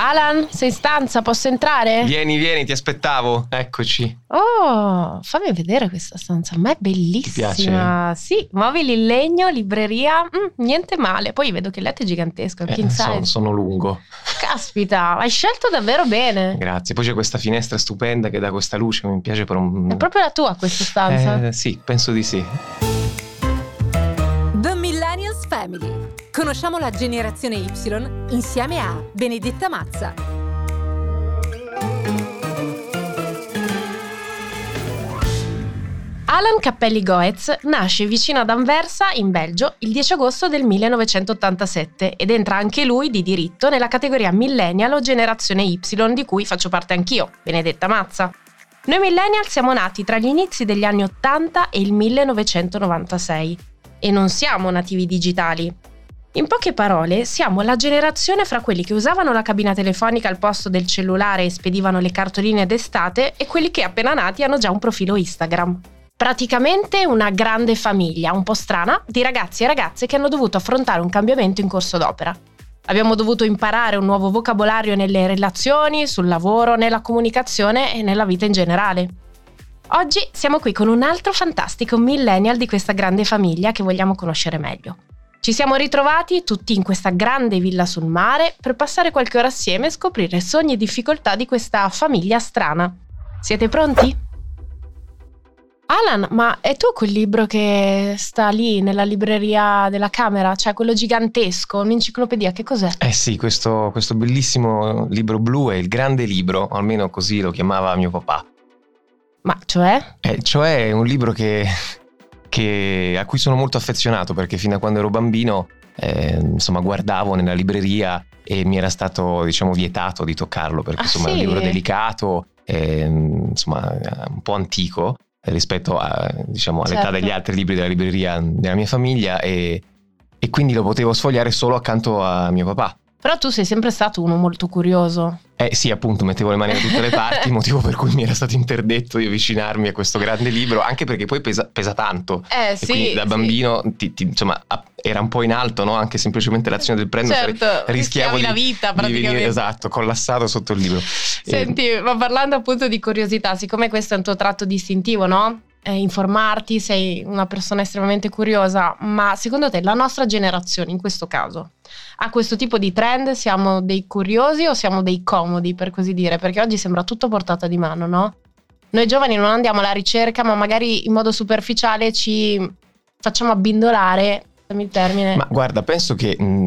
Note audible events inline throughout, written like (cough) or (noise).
Alan, sei in stanza? Posso entrare? Vieni, vieni, ti aspettavo. Eccoci. Oh, fammi vedere questa stanza. A me è bellissima. Ti piace? Sì, mobili in legno, libreria, mm, niente male. Poi vedo che il letto è gigantesco, Eh, sono, sono lungo. Caspita, hai scelto davvero bene. Grazie. Poi c'è questa finestra stupenda che dà questa luce, mi piace per un... È proprio la tua questa stanza. Eh, sì, penso di sì. Family. Conosciamo la generazione Y insieme a Benedetta Mazza. Alan Cappelli Goetz nasce vicino ad Anversa, in Belgio, il 10 agosto del 1987 ed entra anche lui di diritto nella categoria millennial o generazione Y di cui faccio parte anch'io, Benedetta Mazza. Noi millennial siamo nati tra gli inizi degli anni 80 e il 1996 e non siamo nativi digitali. In poche parole, siamo la generazione fra quelli che usavano la cabina telefonica al posto del cellulare e spedivano le cartoline d'estate e quelli che appena nati hanno già un profilo Instagram. Praticamente una grande famiglia, un po' strana, di ragazzi e ragazze che hanno dovuto affrontare un cambiamento in corso d'opera. Abbiamo dovuto imparare un nuovo vocabolario nelle relazioni, sul lavoro, nella comunicazione e nella vita in generale. Oggi siamo qui con un altro fantastico millennial di questa grande famiglia che vogliamo conoscere meglio. Ci siamo ritrovati tutti in questa grande villa sul mare per passare qualche ora assieme e scoprire sogni e difficoltà di questa famiglia strana. Siete pronti? Alan, ma è tu quel libro che sta lì nella libreria della camera? Cioè quello gigantesco, un'enciclopedia, che cos'è? Eh sì, questo, questo bellissimo libro blu è il grande libro, almeno così lo chiamava mio papà. Ma cioè? Eh, cioè è un libro che, che- a cui sono molto affezionato perché fino a quando ero bambino eh, insomma guardavo nella libreria e mi era stato diciamo vietato di toccarlo perché Ah, insomma è un sì? libro delicato ehm, insomma un po' antico rispetto a, diciamo, all'età Certo. degli altri libri della libreria della mia famiglia e, e quindi lo potevo sfogliare solo accanto a mio papà. Però tu sei sempre stato uno molto curioso. Eh sì, appunto, mettevo le mani da tutte le parti, motivo per cui mi era stato interdetto di avvicinarmi a questo grande libro, anche perché poi pesa, pesa tanto. Eh E quindi da bambino, ti- ti- insomma, era un po' in alto, no? Anche semplicemente l'azione del prendere. Certo, rischiavo rischiavi di, la vita di venire, praticamente. esatto, collassato sotto il libro. Senti, ma parlando appunto di curiosità, siccome questo è un tuo tratto distintivo, no? Eh, informarti, sei una persona estremamente curiosa, ma secondo te la nostra generazione in questo caso ha questo tipo di trend? Siamo dei curiosi o siamo dei comodi, per così dire? Perché oggi sembra tutto portata di mano, no? Noi giovani non andiamo alla ricerca, ma magari in modo superficiale ci facciamo abbindolare, il termine. Ma guarda, penso che mh,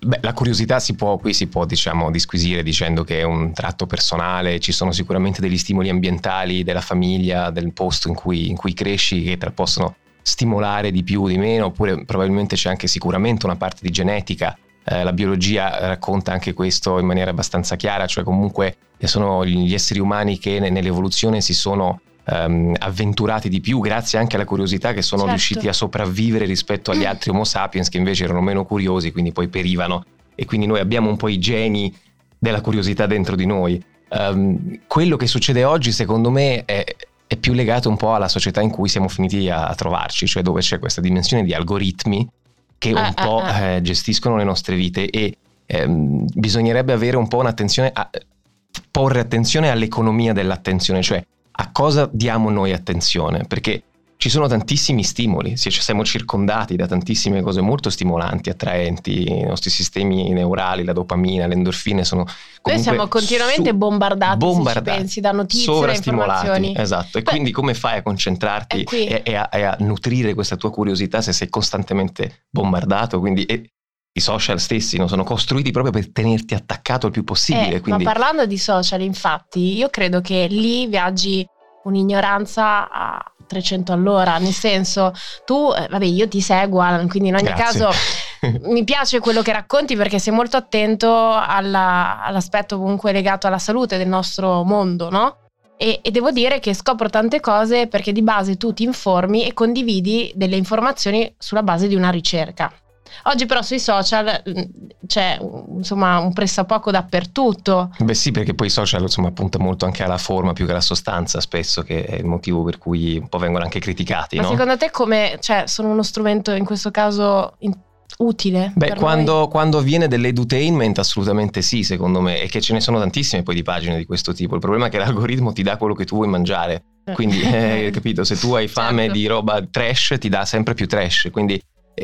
beh, la curiosità si può, qui si può diciamo disquisire dicendo che è un tratto personale, ci sono sicuramente degli stimoli ambientali della famiglia, del posto in cui, in cui cresci che te possono stimolare di più o di meno, oppure probabilmente c'è anche sicuramente una parte di genetica. Eh, la biologia racconta anche questo in maniera abbastanza chiara, cioè comunque sono gli esseri umani che ne- nell'evoluzione si sono ehm, avventurati di più grazie anche alla curiosità che sono Certo. riusciti a sopravvivere rispetto agli (clears throat) altri Homo sapiens che invece erano meno curiosi, quindi poi perivano e quindi noi abbiamo un po' i geni della curiosità dentro di noi. Ehm, quello che succede oggi secondo me è, è più legato un po' alla società in cui siamo finiti a, a trovarci, cioè dove c'è questa dimensione di algoritmi che Ah, un po' ah, ah. eh, gestiscono le nostre vite e ehm, bisognerebbe avere un po' un'attenzione a porre attenzione all'economia dell'attenzione, cioè a cosa diamo noi attenzione, perché ci sono tantissimi stimoli, cioè siamo circondati da tantissime cose molto stimolanti, attraenti, i nostri sistemi neurali, la dopamina, le endorfine sono Noi siamo continuamente bombardati, bombardati, pensi, da notizie, informazioni. esatto. E Poi- quindi come fai a concentrarti e, e a, e a nutrire questa tua curiosità se sei costantemente bombardato? Quindi e i social stessi no, sono costruiti proprio per tenerti attaccato il più possibile. Eh, quindi Ma parlando di social, infatti, io credo che lì viaggi un'ignoranza a 300 all'ora, nel senso, tu, eh, vabbè, io ti seguo, Alan, quindi in ogni Grazie. caso (laughs) mi piace quello che racconti perché sei molto attento alla- all'aspetto comunque legato alla salute del nostro mondo, no? E, e devo dire che scopro tante cose perché di base tu ti informi e condividi delle informazioni sulla base di una ricerca. Oggi però sui social mm, c'è insomma un pressappoco dappertutto. Beh sì, perché poi i social insomma punta molto anche alla forma più che alla sostanza spesso, che è il motivo per cui un po' vengono anche criticati. Ma no? secondo te come, cioè, sono uno strumento in questo caso in- utile? Beh, quando, quando, viene dell'edutainment assolutamente sì, secondo me, e che ce ne sono tantissime poi di pagine di questo tipo. Il problema è che l'algoritmo ti dà quello che tu vuoi mangiare. Eh. Quindi, eh, (laughs) capito, se tu hai fame certo. di roba trash, ti dà sempre più trash. Quindi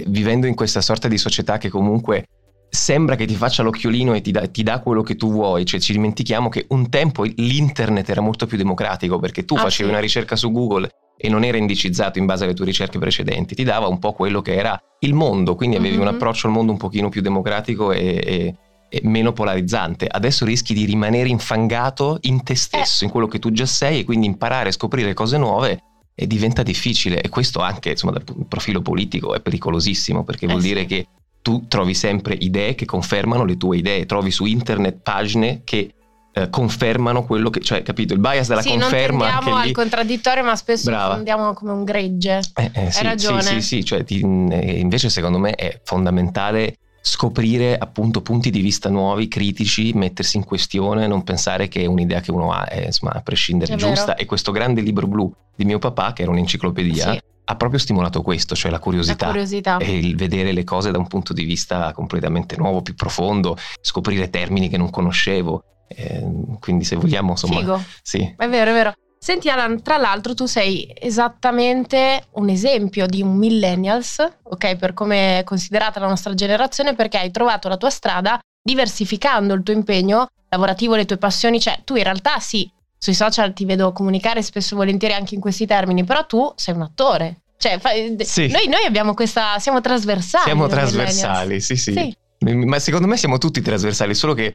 vivendo in questa sorta di società che comunque sembra che ti faccia l'occhiolino e ti dà, ti dà, quello che tu vuoi, cioè ci dimentichiamo che un tempo l'internet era molto più democratico perché tu ah, facevi sì. una ricerca su Google e non era indicizzato in base alle tue ricerche precedenti, ti dava un po' quello che era il mondo, quindi avevi mm-hmm. un approccio al mondo un pochino più democratico e, e, e, meno polarizzante. Adesso rischi di rimanere infangato in te stesso, eh. in quello che tu già sei e quindi imparare a scoprire cose nuove e diventa difficile e questo anche insomma, dal profilo politico è pericolosissimo perché vuol eh sì. dire che tu trovi sempre idee che confermano le tue idee, trovi su internet pagine che eh, confermano quello che, cioè, capito, il bias della sì, conferma. Non andiamo al lì... contraddittorio, ma spesso Brava. andiamo come un gregge. Eh, eh, sì, Hai ragione. Sì, sì, sì, cioè, ti, eh, invece secondo me è fondamentale scoprire appunto punti di vista nuovi, critici, mettersi in questione, non pensare che un'idea che uno ha è insomma, a prescindere è giusta. Vero. E questo grande libro blu di mio papà, che era un'enciclopedia, sì. ha proprio stimolato questo, cioè la curiosità, la curiosità, e il vedere le cose da un punto di vista completamente nuovo, più profondo, scoprire termini che non conoscevo. Eh, quindi se vogliamo insomma... Figo. Sì. È vero, è vero. Senti Alan, tra l'altro tu sei esattamente un esempio di un millennials, ok, per come è considerata la nostra generazione, perché hai trovato la tua strada diversificando il tuo impegno lavorativo, le tue passioni, cioè tu in realtà sì, sui social ti vedo comunicare spesso e volentieri anche in questi termini, però tu sei un attore. Cioè, sì. noi, noi, abbiamo questa, siamo trasversali. Siamo trasversali, sì, sì, sì. Ma secondo me siamo tutti trasversali, solo che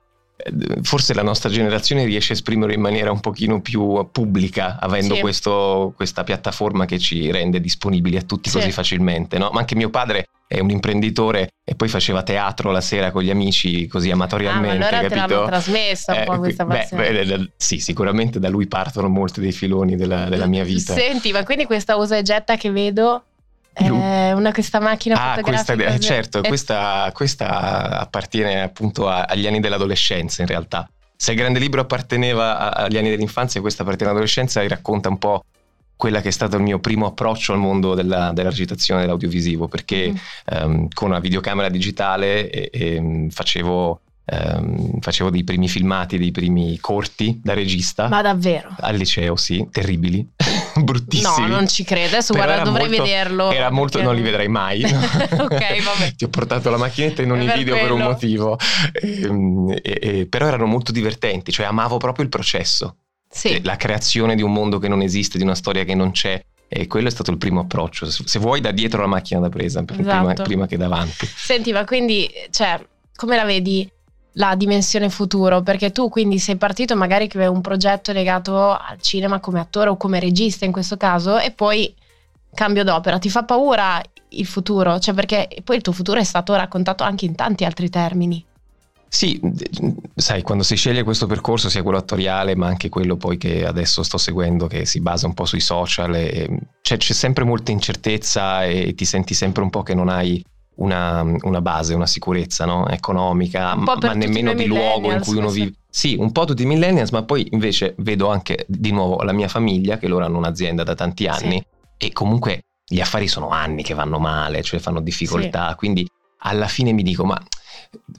forse la nostra generazione riesce a esprimerlo in maniera un pochino più pubblica, avendo sì. questo, questa piattaforma che ci rende disponibili a tutti sì. così facilmente. No? Ma anche mio padre è un imprenditore e poi faceva teatro la sera con gli amici così amatorialmente. Ah, allora capito? te l'hanno trasmessa un po' eh, questa passione. Beh, beh, sì, sicuramente da lui partono molti dei filoni della, della mia vita. Senti, ma quindi questa usa e getta che vedo eh, una questa macchina ah. Questa, eh, certo, è... questa, questa, appartiene appunto agli anni dell'adolescenza in realtà. Se il grande libro apparteneva agli anni dell'infanzia, questa appartiene all'adolescenza e racconta un po' quella che è stato il mio primo approccio al mondo della, della recitazione dell'audiovisivo, perché mm. um, con una videocamera digitale e, e, facevo ehm, facevo dei primi filmati, dei primi corti da regista. Ma davvero? Al liceo, sì, terribili, (laughs) bruttissimi. No, non ci credo, adesso Però guarda, dovrei molto, vederlo. Era molto, perché... non li vedrai mai. (laughs) Ok, vabbè. (laughs) Ti ho portato la macchinetta in ogni per video quello. per un motivo. E, ehm, e, e, però erano molto divertenti, cioè amavo proprio il processo. Sì. Cioè, la creazione di un mondo che non esiste, di una storia che non c'è. E quello è stato il primo approccio. Se vuoi, da dietro la macchina da presa, esatto. prima, prima, che davanti. Senti, ma quindi, cioè, come la vedi? La dimensione futuro, perché tu quindi sei partito magari che avevi un progetto legato al cinema come attore o come regista in questo caso e poi cambio d'opera, ti fa paura il futuro? Cioè perché poi il tuo futuro è stato raccontato anche in tanti altri termini. Sì, sai, quando si sceglie questo percorso, sia quello attoriale, ma anche quello poi che adesso sto seguendo, che si basa un po' sui social, e, cioè, c'è sempre molta incertezza e ti senti sempre un po' che non hai una, una base, una sicurezza no? economica, ma, ma nemmeno di luogo in cui uno vive. Sì, un po' tutti i millennials, ma poi invece vedo anche di nuovo la mia famiglia, che loro hanno un'azienda da tanti anni sì. e comunque gli affari sono anni che vanno male, cioè fanno difficoltà, sì. quindi alla fine mi dico, ma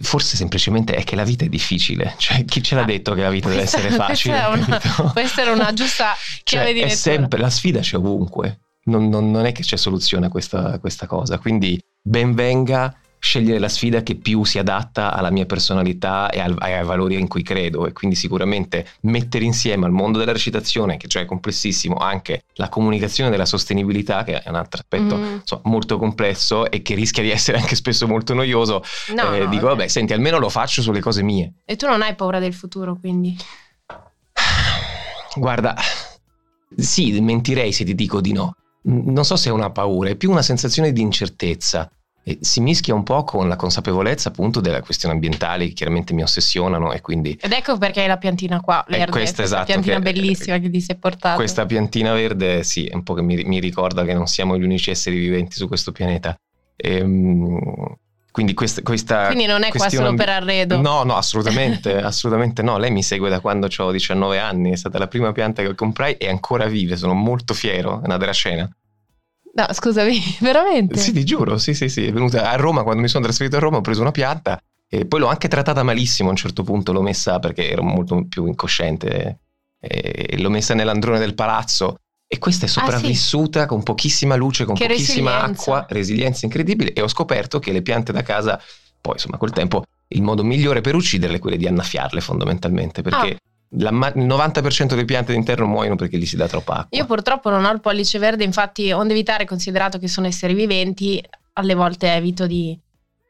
forse semplicemente è che la vita è difficile, (laughs) cioè chi ce l'ha ah, detto che la vita questa, deve essere (laughs) facile? Questa, una, (laughs) questa era una giusta cioè, chiave di lettura. È sempre, la sfida c'è ovunque, non, non, non è che c'è soluzione a questa, questa cosa, quindi ben venga scegliere la sfida che più si adatta alla mia personalità e al, ai valori in cui credo e quindi sicuramente mettere insieme al mondo della recitazione, che cioè è complessissimo, anche la comunicazione della sostenibilità, che è un altro aspetto mm. insomma, molto complesso e che rischia di essere anche spesso molto noioso, no, eh, no, dico vabbè, senti, almeno lo faccio sulle cose mie. E tu non hai paura del futuro, quindi? Guarda, sì, mentirei se ti dico di no non so se è una paura, è più una sensazione di incertezza. E si mischia un po' con la consapevolezza appunto delle questioni ambientali che chiaramente mi ossessionano e quindi... Ed ecco perché hai la piantina qua, verde, questa, questa esatto, piantina che, bellissima che ti sei portata. Questa piantina verde sì, è un po' che mi, mi ricorda che non siamo gli unici esseri viventi su questo pianeta. Ehm, Quindi, questa, questa Quindi non è qua solo ambi- per arredo. No, no, assolutamente, (laughs) assolutamente no. Lei mi segue da quando ho 19 anni, è stata la prima pianta che comprai e ancora vive, sono molto fiero, è una dracena. No, scusami, (laughs) veramente? Sì, ti giuro, sì, sì, sì, è venuta a Roma, quando mi sono trasferito a Roma ho preso una pianta e poi l'ho anche trattata malissimo a un certo punto, l'ho messa perché ero molto più incosciente, e l'ho messa nell'androne del palazzo e questa è sopravvissuta ah, sì. con pochissima luce, con che pochissima acqua, resilienza incredibile e ho scoperto che le piante da casa, poi insomma col tempo, il modo migliore per ucciderle è quello di annaffiarle fondamentalmente, perché... Ah. La, il 90% delle piante d'interno muoiono perché gli si dà troppa acqua. Io purtroppo non ho il pollice verde, infatti, onde evitare, considerato che sono esseri viventi, alle volte evito di.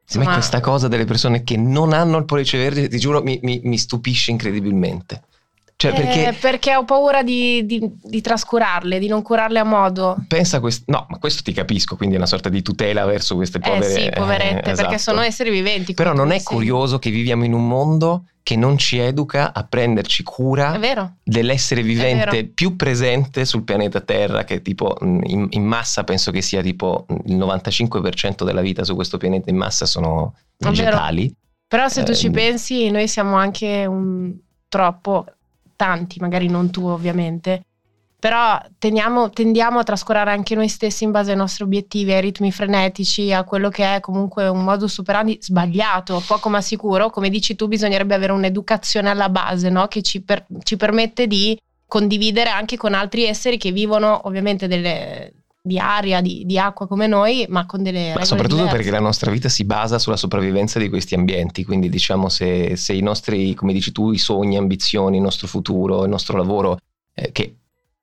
Insomma... A me questa cosa delle persone che non hanno il pollice verde, ti giuro, mi, mi, mi stupisce incredibilmente. Cioè, perché, eh, perché ho paura di, di, di, trascurarle, di non curarle a modo. Pensa a questo, no, ma questo ti capisco, quindi è una sorta di tutela verso queste povere... Eh sì, poverette, eh, esatto. perché sono esseri viventi. Però non è sì. curioso che viviamo in un mondo che non ci educa a prenderci cura dell'essere vivente più presente sul pianeta Terra, che tipo in, in, massa penso che sia tipo il 95% della vita su questo pianeta in massa sono vegetali. Però se tu eh, ci ehm. pensi, noi siamo anche un troppo tanti, magari non tu ovviamente, però tendiamo, tendiamo a trascurare anche noi stessi in base ai nostri obiettivi, ai ritmi frenetici, a quello che è comunque un modus operandi sbagliato, poco ma sicuro. Come dici tu, bisognerebbe avere un'educazione alla base no? che ci, per, ci permette di condividere anche con altri esseri che vivono ovviamente delle, di aria, di, di, acqua come noi, ma con delle regole Soprattutto diverse. perché la nostra vita si basa sulla sopravvivenza di questi ambienti, quindi diciamo se, se i nostri, come dici tu, i sogni, ambizioni, il nostro futuro, il nostro lavoro, eh, che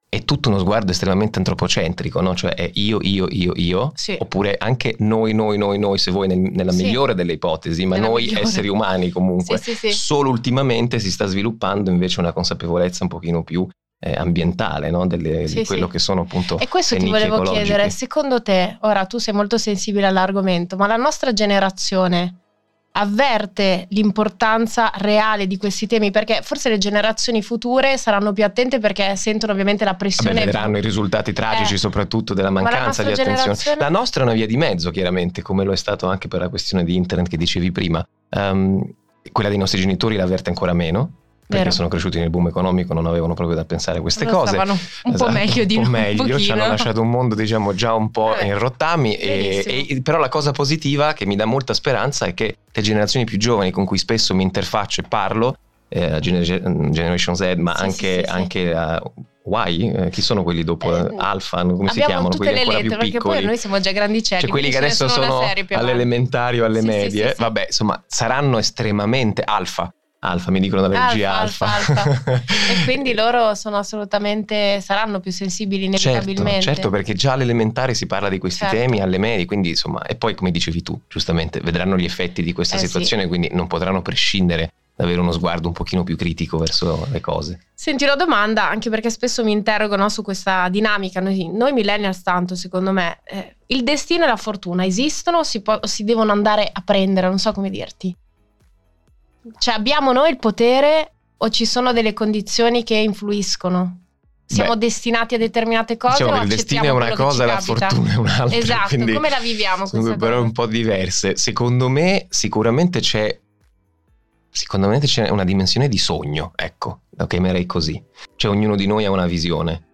è tutto uno sguardo estremamente antropocentrico, no? cioè è io, io, io, io, sì. oppure anche noi, noi, noi, noi, se vuoi nel, nella sì. migliore delle ipotesi, ma nella noi migliore. esseri umani comunque. Sì, Solo ultimamente si sta sviluppando invece una consapevolezza un pochino più eh, ambientale, no? Delle, sì, di quello sì. che sono appunto. E questo ti volevo ecologiche. chiedere, secondo te, ora tu sei molto sensibile all'argomento, ma la nostra generazione avverte l'importanza reale di questi temi perché forse le generazioni future saranno più attente perché sentono ovviamente la pressione Vabbè, vedranno i risultati tragici eh. soprattutto della mancanza di attenzione generazione... la nostra è una via di mezzo chiaramente come lo è stato anche per la questione di internet che dicevi prima um, quella dei nostri genitori l'avverte ancora meno perché Vero. sono cresciuti nel boom economico, non avevano proprio da pensare a queste Lo cose. Stavano un esatto, po' meglio di un po' meglio, ci hanno lasciato un mondo diciamo già un po' eh, in rottami e, e, però la cosa positiva che mi dà molta speranza è che le generazioni più giovani con cui spesso mi interfaccio e parlo, eh, Generation Z, ma sì, anche, sì, anche uh, Y, eh, chi sono quelli dopo? Eh, Alpha, come si chiamano? Quelli ancora lettere, più piccoli. Poi noi siamo già grandicelli. Cioè quelli che adesso sono, sono all'elementare o alle medie, vabbè, insomma, saranno estremamente alfa Alfa, mi dicono dalle regie alfa. alfa. alfa. (laughs) e quindi loro sono assolutamente, saranno più sensibili inevitabilmente. Certo, certo perché già all'elementare si parla di questi certo. temi, alle medie, quindi insomma, e poi come dicevi tu, giustamente, vedranno gli effetti di questa eh, situazione, sì. quindi non potranno prescindere da avere uno sguardo un pochino più critico verso le cose. Senti la domanda, anche perché spesso mi interrogano su questa dinamica, noi, noi millennials tanto secondo me, eh, il destino e la fortuna esistono o si, po- o si devono andare a prendere, non so come dirti? Cioè abbiamo noi il potere o ci sono delle condizioni che influiscono? Siamo Beh, destinati a determinate cose diciamo o il destino è una cosa e la fortuna è un'altra. Esatto, quindi, come la viviamo sono però cosa? un po' diverse. Secondo me sicuramente c'è secondo me c'è una dimensione di sogno, ecco, lo chiamerei così. Cioè ognuno di noi ha una visione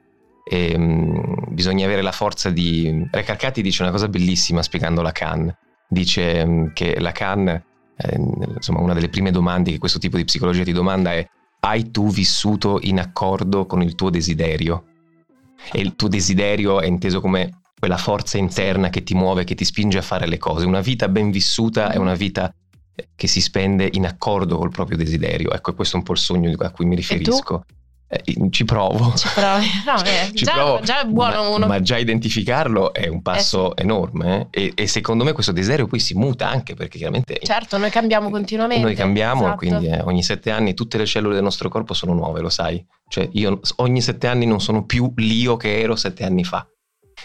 e um, bisogna avere la forza di... Recarcati dice una cosa bellissima spiegando Lacan. Dice um, che Lacan eh, insomma una delle prime domande che questo tipo di psicologia ti domanda è hai tu vissuto in accordo con il tuo desiderio? E il tuo desiderio è inteso come quella forza interna che ti muove, che ti spinge a fare le cose. Una vita ben vissuta è una vita che si spende in accordo col proprio desiderio. Ecco, questo è un po' il sogno a cui mi riferisco. Eh, ci provo. Ci provi. No, eh, (laughs) Ci già, provo. già, è buono ma, uno. Ma già identificarlo è un passo eh enorme eh? e, e, secondo me questo desiderio poi si muta anche perché chiaramente... Certo, noi cambiamo continuamente. Noi cambiamo, esatto. quindi eh, ogni sette anni tutte le cellule del nostro corpo sono nuove, lo sai. Cioè io ogni sette anni non sono più l'io che ero sette anni fa.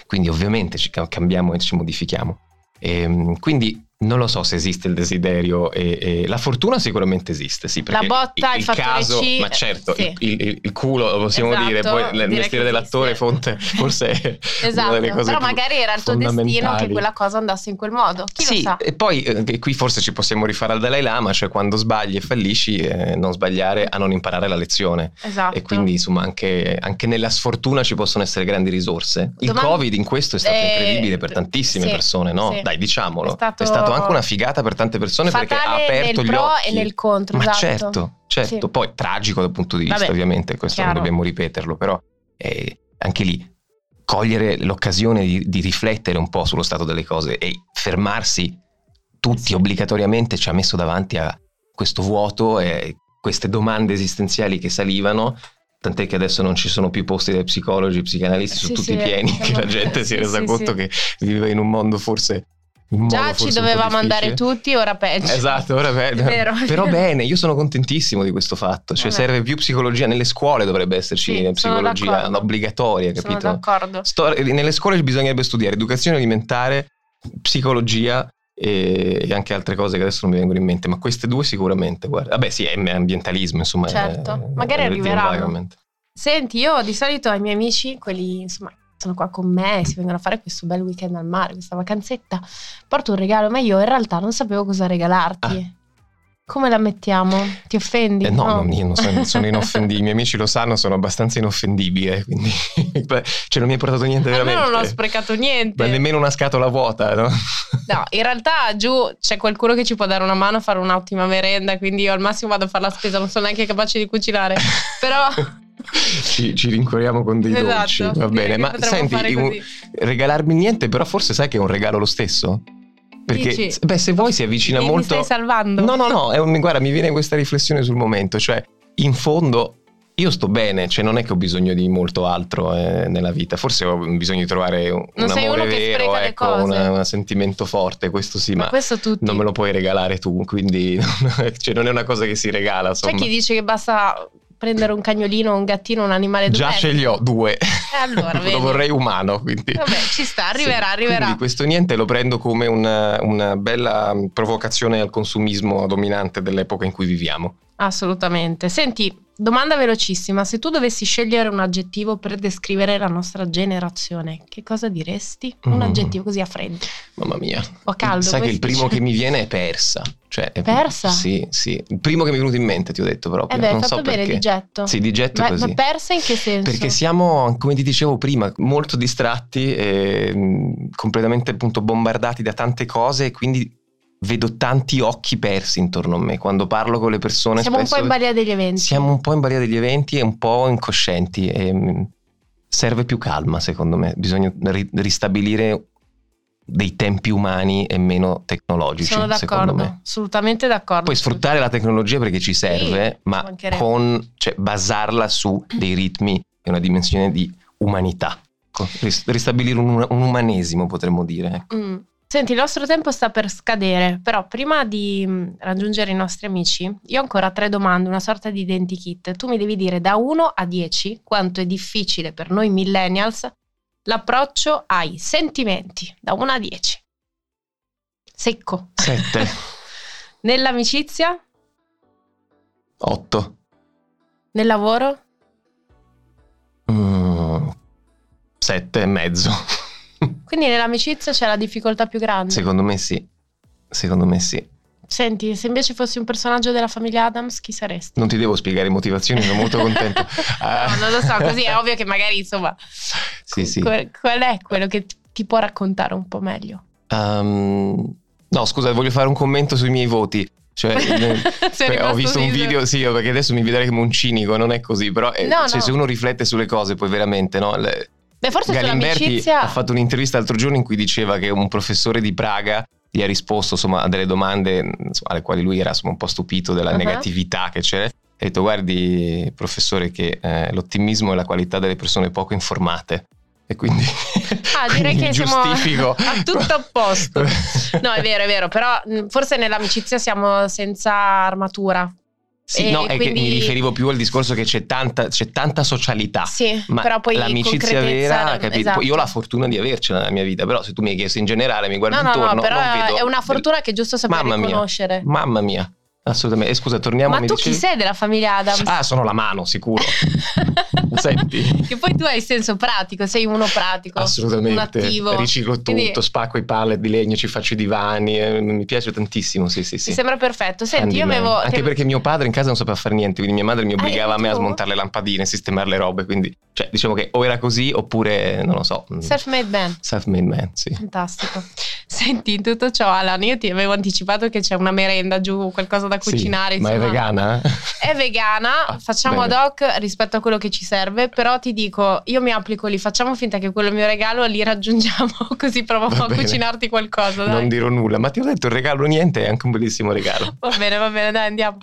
Quindi ovviamente ci cambiamo e ci modifichiamo. E, ehm, quindi Non lo so se esiste il desiderio e, e la fortuna sicuramente esiste, sì. La botta, il, il, caso, C, ma certo, sì. il, il, il, culo lo possiamo Esatto, dire, poi il mestiere dell'attore fonte, forse è (laughs) Esatto, una delle cose però magari era il tuo destino che quella cosa andasse in quel modo. Chi sì, lo sa? e poi eh, qui forse ci possiamo rifare al Dalai Lama, cioè quando sbagli e fallisci, eh, non sbagliare a non imparare la lezione. Esatto. E quindi insomma anche, anche nella sfortuna ci possono essere grandi risorse. Il Domani- Covid in questo è stato Eh, incredibile per tantissime sì, persone, no? sì. Dai, diciamolo. È stato- anche una figata per tante persone perché ha aperto nel gli pro occhi. e nel contro, Ma esatto. certo, certo. Sì. Poi tragico dal punto di vista, Vabbè, ovviamente, questo chiaro. non dobbiamo ripeterlo, però eh, anche lì cogliere l'occasione di, di riflettere un po' sullo stato delle cose e fermarsi tutti Sì. obbligatoriamente ci ha messo davanti a questo vuoto e queste domande esistenziali che salivano. Tant'è che adesso non ci sono più posti dai psicologi, psicanalisti, Sì, sono tutti sì, pieni, (laughs) che la gente si è resa sì, conto che viveva in un mondo forse... Già ci dovevamo andare tutti, ora peggio. (laughs) Esatto, ora (laughs) È vero, però vero. bene, io sono contentissimo di questo fatto, cioè Vabbè. serve più psicologia nelle scuole, dovrebbe esserci Sì, sono psicologia obbligatoria, Sono capito? d'accordo. Sto- nelle scuole bisognerebbe studiare educazione alimentare, psicologia e, anche altre cose che adesso non mi vengono in mente, ma queste due sicuramente, guarda. Vabbè sì, è ambientalismo, insomma. Certo, è- magari arriveranno. environment. Senti, io di solito ai miei amici, quelli insomma sono qua con me, si vengono a fare questo bel weekend al mare, questa vacanzetta, porto un regalo, ma io in realtà non sapevo cosa regalarti. Come la mettiamo? Ti offendi? Ah. Eh, no, non- io non sono, sono inoffendibile, i miei amici lo sanno, sono abbastanza inoffendibile, quindi (laughs) cioè non mi hai portato niente veramente. non ho sprecato niente. Ma nemmeno una scatola vuota, no? No, in realtà giù c'è qualcuno che ci può dare una mano a fare un'ottima merenda, quindi io al massimo vado a fare la spesa, non sono neanche capace di cucinare. (laughs) Però ci, ci rincorriamo con dei Esatto, dolci, va bene. Ma senti, un- regalarmi niente, però forse sai che è un regalo lo stesso? Perché, Dici? beh, se vuoi si avvicina mi, mi molto... stai salvando. No, no, no, un- guarda, mi viene questa riflessione sul momento, cioè, in fondo... Io sto bene, cioè non è che ho bisogno di molto altro eh, nella vita, forse ho bisogno di trovare un, Non un amore uno che vero, ecco, una- un sentimento forte, questo sì, Ma ma, questo non me lo puoi regalare tu, quindi (laughs) cioè, non è una cosa che si regala, C'è insomma. chi dice che basta prendere un cagnolino, un gattino, un animale Già domestico. ce li ho, due. E allora, (laughs) vedi. lo vorrei umano, quindi... Vabbè, ci sta, arriverà, Sì, arriverà. Quindi questo niente lo prendo come una, una bella provocazione al consumismo dominante dell'epoca in cui viviamo. Assolutamente. Senti, domanda velocissima. Se tu dovessi scegliere un aggettivo per descrivere la nostra generazione, che cosa diresti? Un Mm. aggettivo così a freddo. Mamma mia. O caldo. Sai che il primo che mi viene è persa. Cioè, è- Persa? Sì, sì. Il primo che mi è venuto in mente, ti ho detto proprio. Eh beh, non fatto so bene perché. di getto. Sì, di getto ma, così. ma persa in che senso? Perché siamo, come ti dicevo prima, molto distratti e mh, completamente appunto bombardati da tante cose e quindi vedo tanti occhi persi intorno a me. Quando parlo con le persone Siamo un po' in balia degli eventi. siamo un po' in balia degli eventi e un po' incoscienti e mh, serve più calma secondo me. Bisogna ri- ristabilire dei tempi umani e meno tecnologici, Sono d'accordo, me. assolutamente d'accordo. Puoi sfruttare la tecnologia perché ci serve, ci ma con, cioè, basarla su dei ritmi e una dimensione di umanità. Ecco, ris- Ristabilire un, un umanesimo, potremmo dire. ecco. Mm. Senti, il nostro tempo sta per scadere, però prima di mm, raggiungere i nostri amici, io ho ancora tre domande, una sorta di identikit. Tu mi devi dire da 1 a 10 quanto è difficile per noi millennials l'approccio ai sentimenti, da 1 a 10. Secco. Sette, (laughs) Nell'amicizia? otto, Nel lavoro? mm, sette e mezzo. (laughs) Quindi nell'amicizia c'è la difficoltà più grande. Secondo me sì. Secondo me sì. Senti, se invece fossi un personaggio della famiglia Adams, chi saresti? Non ti devo spiegare motivazioni, sono molto contento. (laughs) No, non lo so, così è ovvio che magari, insomma, sì, sì. qual, qual è quello che ti- può raccontare un po' meglio? Um, no, scusa, voglio fare un commento sui miei voti. Cioè, (laughs) eh, Beh, ho visto un video, sì, perché adesso mi vedrei come un cinico, non è così, però eh, No, cioè, no. se uno riflette sulle cose, poi veramente, no? Le- Beh, forse Galimberti sull'amicizia... ha fatto un'intervista l'altro giorno in cui diceva che un professore di Praga gli ha risposto insomma, a delle domande insomma, alle quali lui era insomma, un po' stupito della Uh-huh. negatività che c'è. Ha detto, guardi, professore, che eh, l'ottimismo è la qualità delle persone poco informate. E quindi, (laughs) Ah, direi quindi che siamo giustifico. (laughs) a tutto a posto. (laughs) No, è vero, è vero, però forse nell'amicizia siamo senza armatura. Sì, E no, è che quindi- mi riferivo più al discorso che c'è tanta, c'è tanta socialità. Sì, Ma però poi l'amicizia vera, capito? esatto. Io ho la fortuna di avercela nella mia vita, però se tu mi hai chiesto in generale, mi guardi No, no, intorno, no, però non vedo è una del- fortuna che è giusto saper Mamma mia. riconoscere. Mamma mia, assolutamente. E scusa, torniamo Ma tu chi dicevi? sei della famiglia Adams? Ah, sono la mano, sicuro. (laughs) Senti. che poi tu hai il senso pratico, sei uno pratico. Assolutamente, Un attivo. riciclo tutto, Quindi- spacco i pallet di legno, ci faccio i divani, eh, mi piace tantissimo, sì sì sì. Mi sembra perfetto. Senti, io Handyman. avevo. Anche perché mio padre in casa non sapeva fare niente, quindi mia madre mi Ah, obbligava a me a smontare le lampadine, sistemare le robe, quindi cioè, diciamo che o era così oppure non lo so. mm, Self-made man. Self-made man, sì. Fantastico. Senti, in tutto ciò, Alan, io ti avevo anticipato che c'è una merenda giù, qualcosa da Sì, cucinare. ma è vegana? È vegana, Ah, facciamo bene. ad hoc rispetto a quello che ci serve, però ti dico, io mi applico lì, facciamo finta che quello è il mio regalo, li raggiungiamo, (laughs) così proviamo Va a bene. cucinarti qualcosa. Dai. Non dirò nulla, ma ti ho detto il regalo niente, è anche un bellissimo regalo. Va bene, va bene, dai, andiamo.